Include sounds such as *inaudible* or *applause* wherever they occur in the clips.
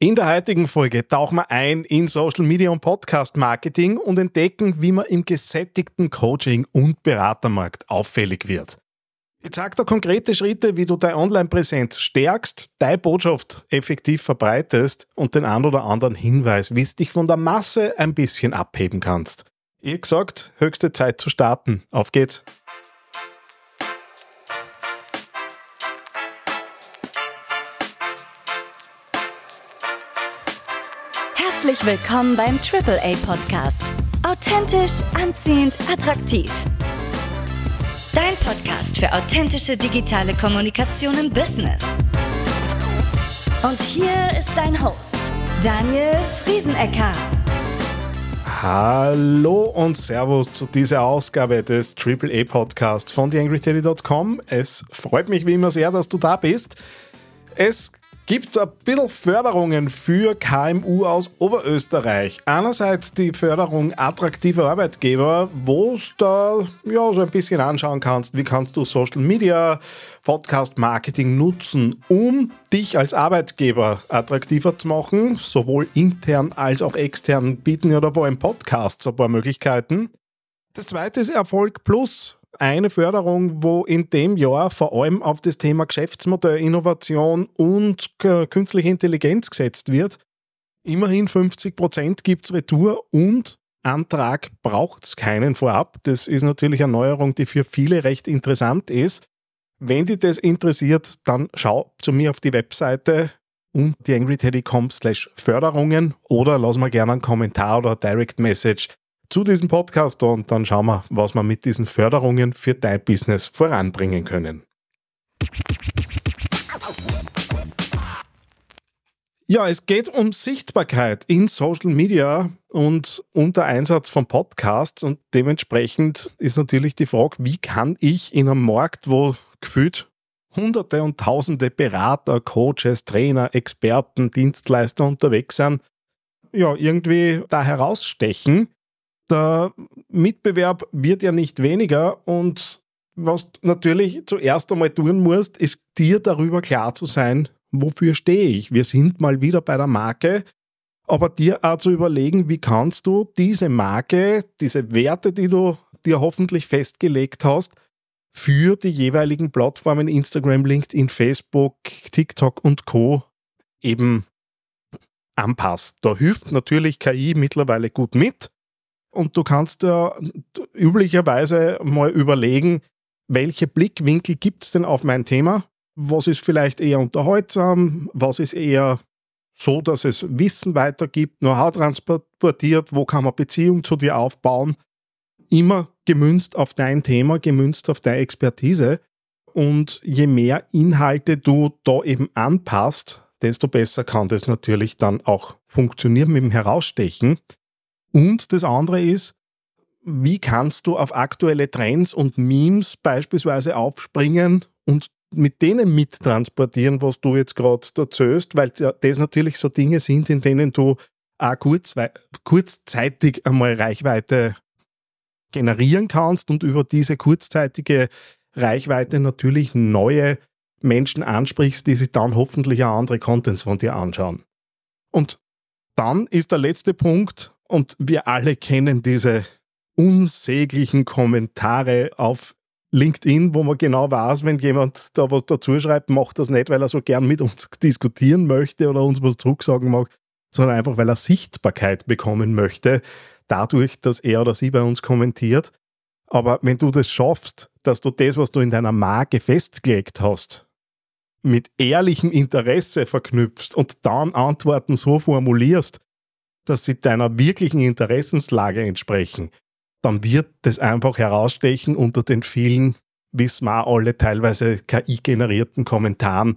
In der heutigen Folge tauchen wir ein in Social Media und Podcast Marketing und entdecken, wie man im gesättigten Coaching- und Beratermarkt auffällig wird. Ich zeige dir konkrete Schritte, wie du deine Online-Präsenz stärkst, deine Botschaft effektiv verbreitest und den ein oder anderen Hinweis, wie es dich von der Masse ein bisschen abheben kannst. Ihr gesagt, höchste Zeit zu starten. Auf geht's! Herzlich willkommen beim AAA Podcast. Authentisch, anziehend, attraktiv. Dein Podcast für authentische digitale Kommunikation im Business. Und hier ist dein Host, Daniel Friesenecker. Hallo und Servus zu dieser Ausgabe des AAA Podcasts von TheAngryTeddy.com. Es freut mich wie immer sehr, dass du da bist. Es gibt ein bisschen Förderungen für KMU aus Oberösterreich. Einerseits die Förderung attraktiver Arbeitgeber, wo du da ja, so ein bisschen anschauen kannst, wie kannst du Social Media, Podcast Marketing nutzen, um dich als Arbeitgeber attraktiver zu machen, sowohl intern als auch extern bieten ja da vor allem Podcasts ein paar Möglichkeiten. Das zweite ist Erfolg Plus eine Förderung, wo in dem Jahr vor allem auf das Thema Geschäftsmodellinnovation und künstliche Intelligenz gesetzt wird. Immerhin 50 Prozent gibt es Retour und Antrag braucht es keinen vorab. Das ist natürlich eine Neuerung, die für viele recht interessant ist. Wenn dich das interessiert, dann schau zu mir auf die Webseite und die angryteddy.com slash Förderungen oder lass mir gerne einen Kommentar oder Direct Message zu diesem Podcast und dann schauen wir, was wir mit diesen Förderungen für dein Business voranbringen können. Ja, es geht um Sichtbarkeit in Social Media und unter Einsatz von Podcasts und dementsprechend ist natürlich die Frage, wie kann ich in einem Markt, wo gefühlt Hunderte und Tausende Berater, Coaches, Trainer, Experten, Dienstleister unterwegs sind, ja, irgendwie da herausstechen der Mitbewerb wird ja nicht weniger und was du natürlich zuerst einmal tun musst, ist dir darüber klar zu sein, wofür stehe ich. Wir sind mal wieder bei der Marke, aber dir auch zu überlegen, wie kannst du diese Marke, diese Werte, die du dir hoffentlich festgelegt hast, für die jeweiligen Plattformen Instagram, LinkedIn, Facebook, TikTok und Co. eben anpasst. Da hilft natürlich KI mittlerweile gut mit und du kannst ja üblicherweise mal überlegen, welche Blickwinkel gibt es denn auf mein Thema? Was ist vielleicht eher unterhaltsam? Was ist eher so, dass es Wissen weitergibt, Know-how transportiert? Wo kann man Beziehung zu dir aufbauen? Immer gemünzt auf dein Thema, gemünzt auf deine Expertise. Und je mehr Inhalte du da eben anpasst, desto besser kann das natürlich dann auch funktionieren mit dem Herausstechen. Und das andere ist, wie kannst du auf aktuelle Trends und Memes beispielsweise aufspringen und mit denen mittransportieren, was du jetzt gerade erzählst, weil das natürlich so Dinge sind, in denen du auch kurz, kurzzeitig einmal Reichweite generieren kannst und über diese kurzzeitige Reichweite natürlich neue Menschen ansprichst, die sich dann hoffentlich auch andere Contents von dir anschauen. Und dann ist der letzte Punkt, und wir alle kennen diese unsäglichen Kommentare auf LinkedIn, wo man genau weiß, wenn jemand da was dazu schreibt, macht das nicht, weil er so gern mit uns *laughs* diskutieren möchte oder uns was zurücksagen mag, sondern einfach, weil er Sichtbarkeit bekommen möchte, dadurch, dass er oder sie bei uns kommentiert. Aber wenn du das schaffst, dass du das, was du in deiner Marke festgelegt hast, mit ehrlichem Interesse verknüpfst und dann Antworten so formulierst, dass sie deiner wirklichen Interessenslage entsprechen, dann wird das einfach herausstechen unter den vielen, wissen wir alle, teilweise KI-generierten Kommentaren,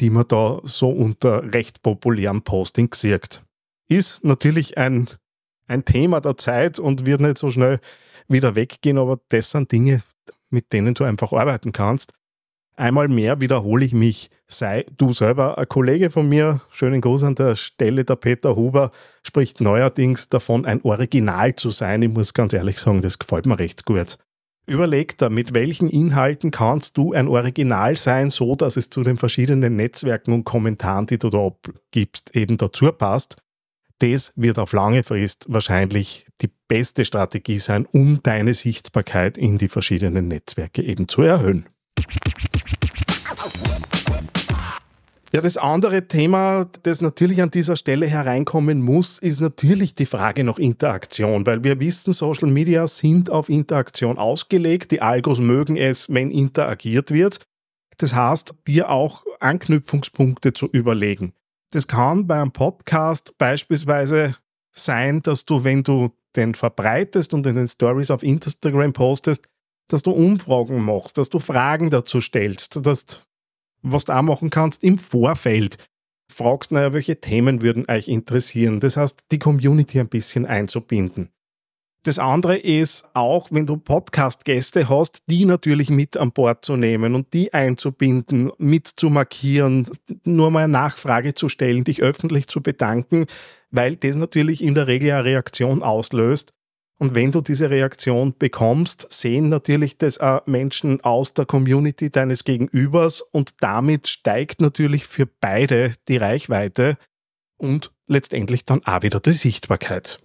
die man da so unter recht populären Postings sieht. Ist natürlich ein, ein Thema der Zeit und wird nicht so schnell wieder weggehen, aber das sind Dinge, mit denen du einfach arbeiten kannst. Einmal mehr wiederhole ich mich, sei du selber ein Kollege von mir, schönen Gruß an der Stelle, der Peter Huber, spricht neuerdings davon, ein Original zu sein. Ich muss ganz ehrlich sagen, das gefällt mir recht gut. Überleg da, mit welchen Inhalten kannst du ein Original sein, so dass es zu den verschiedenen Netzwerken und Kommentaren, die du da abgibst, eben dazu passt. Das wird auf lange Frist wahrscheinlich die beste Strategie sein, um deine Sichtbarkeit in die verschiedenen Netzwerke eben zu erhöhen. Ja, das andere Thema, das natürlich an dieser Stelle hereinkommen muss, ist natürlich die Frage nach Interaktion, weil wir wissen, Social Media sind auf Interaktion ausgelegt. Die Algos mögen es, wenn interagiert wird. Das heißt, dir auch Anknüpfungspunkte zu überlegen. Das kann bei einem Podcast beispielsweise sein, dass du, wenn du den verbreitest und in den Stories auf Instagram postest, dass du Umfragen machst, dass du Fragen dazu stellst, dass was du auch machen kannst im Vorfeld. Fragst, naja, welche Themen würden euch interessieren? Das heißt, die Community ein bisschen einzubinden. Das andere ist auch, wenn du Podcast-Gäste hast, die natürlich mit an Bord zu nehmen und die einzubinden, mit zu markieren, nur mal eine Nachfrage zu stellen, dich öffentlich zu bedanken, weil das natürlich in der Regel eine Reaktion auslöst und wenn du diese Reaktion bekommst, sehen natürlich das auch Menschen aus der Community deines Gegenübers und damit steigt natürlich für beide die Reichweite und letztendlich dann auch wieder die Sichtbarkeit.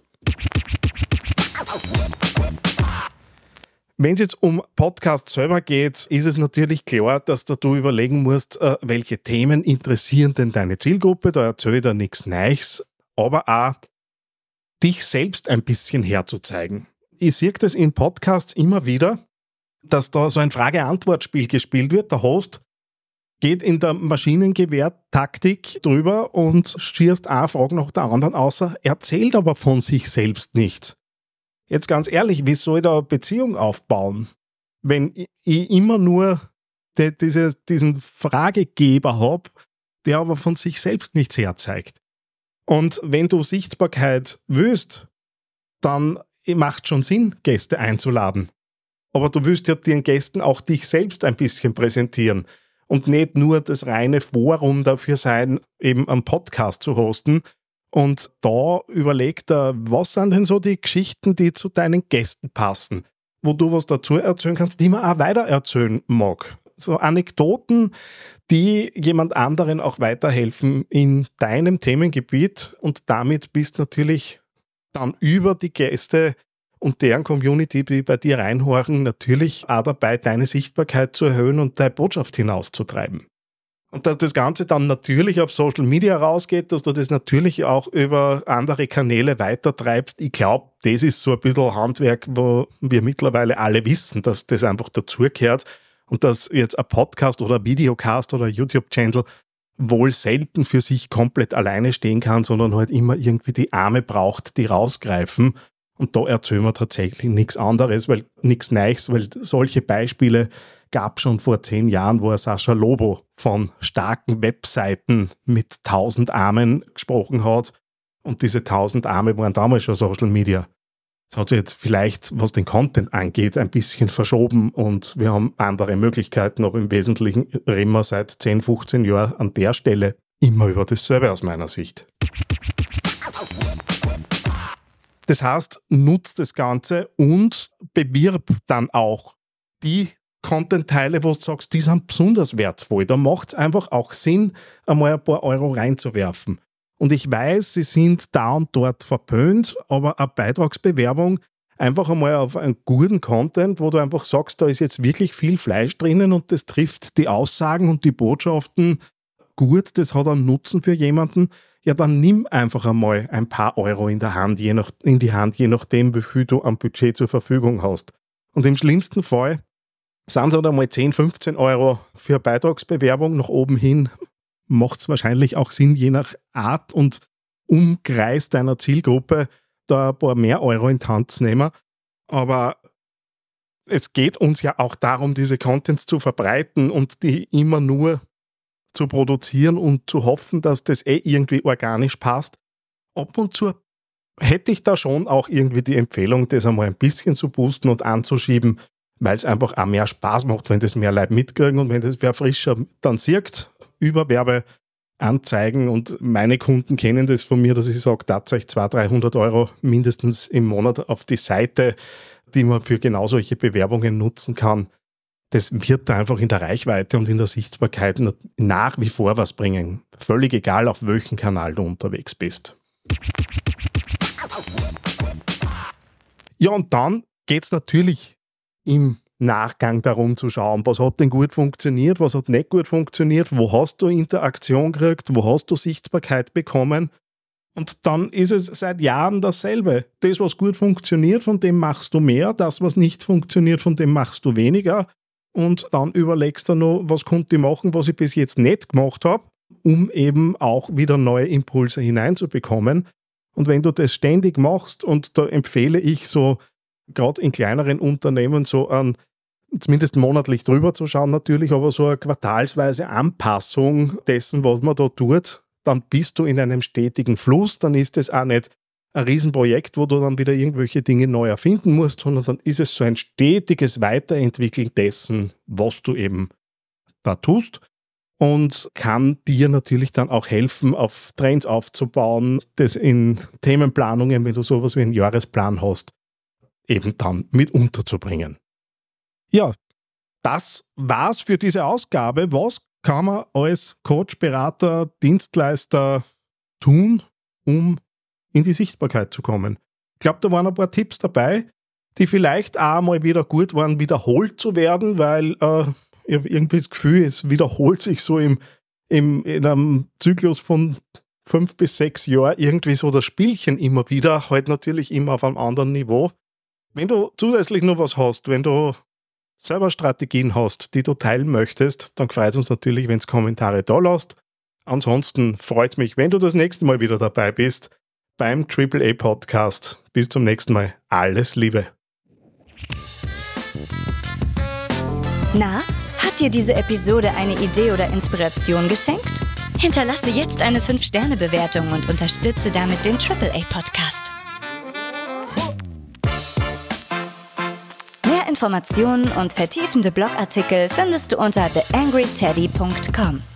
Wenn es jetzt um Podcast selber geht, ist es natürlich klar, dass da du überlegen musst, äh, welche Themen interessieren denn deine Zielgruppe. Da erzähle ich dir nichts Neues, aber auch dich selbst ein bisschen herzuzeigen. Ich sehe das in Podcasts immer wieder, dass da so ein Frage-Antwort-Spiel gespielt wird. Der Host geht in der Maschinengewehr-Taktik drüber und schießt eine Frage nach der anderen außer, erzählt aber von sich selbst nicht. Jetzt ganz ehrlich, wie soll ich da eine Beziehung aufbauen, wenn ich immer nur die, diese, diesen Fragegeber habe, der aber von sich selbst nichts herzeigt? Und wenn du Sichtbarkeit willst, dann macht schon Sinn, Gäste einzuladen. Aber du willst ja den Gästen auch dich selbst ein bisschen präsentieren und nicht nur das reine Forum dafür sein, eben einen Podcast zu hosten. Und da überlegt er, was sind denn so die Geschichten, die zu deinen Gästen passen, wo du was dazu erzählen kannst, die man auch weiter erzählen mag. So Anekdoten, die jemand anderen auch weiterhelfen in deinem Themengebiet und damit bist natürlich dann über die Gäste und deren Community, die bei dir reinhorchen, natürlich auch dabei, deine Sichtbarkeit zu erhöhen und deine Botschaft hinauszutreiben. Und dass das Ganze dann natürlich auf Social Media rausgeht, dass du das natürlich auch über andere Kanäle weitertreibst. Ich glaube, das ist so ein bisschen Handwerk, wo wir mittlerweile alle wissen, dass das einfach dazugehört und dass jetzt ein Podcast oder ein Videocast oder ein YouTube-Channel wohl selten für sich komplett alleine stehen kann, sondern halt immer irgendwie die Arme braucht, die rausgreifen. Und da erzählen wir tatsächlich nichts anderes, weil nichts Neues, weil solche Beispiele gab schon vor zehn Jahren, wo er Sascha Lobo von starken Webseiten mit tausend Armen gesprochen hat. Und diese tausend Arme waren damals schon Social Media. Das hat sich jetzt vielleicht, was den Content angeht, ein bisschen verschoben und wir haben andere Möglichkeiten, aber im Wesentlichen reden wir seit 10, 15 Jahren an der Stelle immer über dasselbe aus meiner Sicht. Das heißt, nutzt das Ganze und bewirb dann auch die Content-Teile, wo du sagst, die sind besonders wertvoll. Da macht es einfach auch Sinn, einmal ein paar Euro reinzuwerfen. Und ich weiß, sie sind da und dort verpönt, aber eine Beitragsbewerbung einfach einmal auf einen guten Content, wo du einfach sagst, da ist jetzt wirklich viel Fleisch drinnen und das trifft die Aussagen und die Botschaften gut, das hat einen Nutzen für jemanden, ja, dann nimm einfach einmal ein paar Euro in, der Hand, je nach, in die Hand, je nachdem, wie viel du am Budget zur Verfügung hast. Und im schlimmsten Fall sind es halt einmal 10, 15 Euro für eine Beitragsbewerbung nach oben hin macht es wahrscheinlich auch Sinn, je nach Art und Umkreis deiner Zielgruppe da ein paar mehr Euro in die Hand zu nehmen. Aber es geht uns ja auch darum, diese Contents zu verbreiten und die immer nur zu produzieren und zu hoffen, dass das eh irgendwie organisch passt. Ab und zu hätte ich da schon auch irgendwie die Empfehlung, das einmal ein bisschen zu boosten und anzuschieben, weil es einfach auch mehr Spaß macht, wenn das mehr Leute mitkriegen und wenn das wer frischer dann sieht über Werbeanzeigen und meine Kunden kennen das von mir, dass ich sage, tatsächlich 200, 300 Euro mindestens im Monat auf die Seite die man für genau solche Bewerbungen nutzen kann, das wird da einfach in der Reichweite und in der Sichtbarkeit nach wie vor was bringen. Völlig egal, auf welchem Kanal du unterwegs bist. Ja, und dann geht es natürlich im Nachgang darum zu schauen, was hat denn gut funktioniert, was hat nicht gut funktioniert, wo hast du Interaktion gekriegt, wo hast du Sichtbarkeit bekommen. Und dann ist es seit Jahren dasselbe. Das, was gut funktioniert, von dem machst du mehr, das, was nicht funktioniert, von dem machst du weniger. Und dann überlegst du noch, was konnte ich machen, was ich bis jetzt nicht gemacht habe, um eben auch wieder neue Impulse hineinzubekommen. Und wenn du das ständig machst, und da empfehle ich so, gerade in kleineren Unternehmen, so an zumindest monatlich drüber zu schauen natürlich, aber so eine quartalsweise Anpassung dessen, was man da tut, dann bist du in einem stetigen Fluss, dann ist es auch nicht ein Riesenprojekt, wo du dann wieder irgendwelche Dinge neu erfinden musst, sondern dann ist es so ein stetiges Weiterentwickeln dessen, was du eben da tust und kann dir natürlich dann auch helfen, auf Trends aufzubauen, das in Themenplanungen, wenn du sowas wie einen Jahresplan hast, eben dann mit unterzubringen. Ja, das war's für diese Ausgabe. Was kann man als Coach, Berater, Dienstleister tun, um in die Sichtbarkeit zu kommen? Ich glaube, da waren ein paar Tipps dabei, die vielleicht auch mal wieder gut waren, wiederholt zu werden, weil äh, ich habe irgendwie das Gefühl, es wiederholt sich so im, im, in einem Zyklus von fünf bis sechs Jahren irgendwie so das Spielchen immer wieder, halt natürlich immer auf einem anderen Niveau. Wenn du zusätzlich noch was hast, wenn du selber Strategien hast, die du teilen möchtest, dann freut es uns natürlich, wenn du Kommentare da lässt. Ansonsten freut es mich, wenn du das nächste Mal wieder dabei bist beim AAA Podcast. Bis zum nächsten Mal. Alles Liebe. Na, hat dir diese Episode eine Idee oder Inspiration geschenkt? Hinterlasse jetzt eine 5-Sterne-Bewertung und unterstütze damit den AAA Podcast. Informationen und vertiefende Blogartikel findest du unter theangryteddy.com.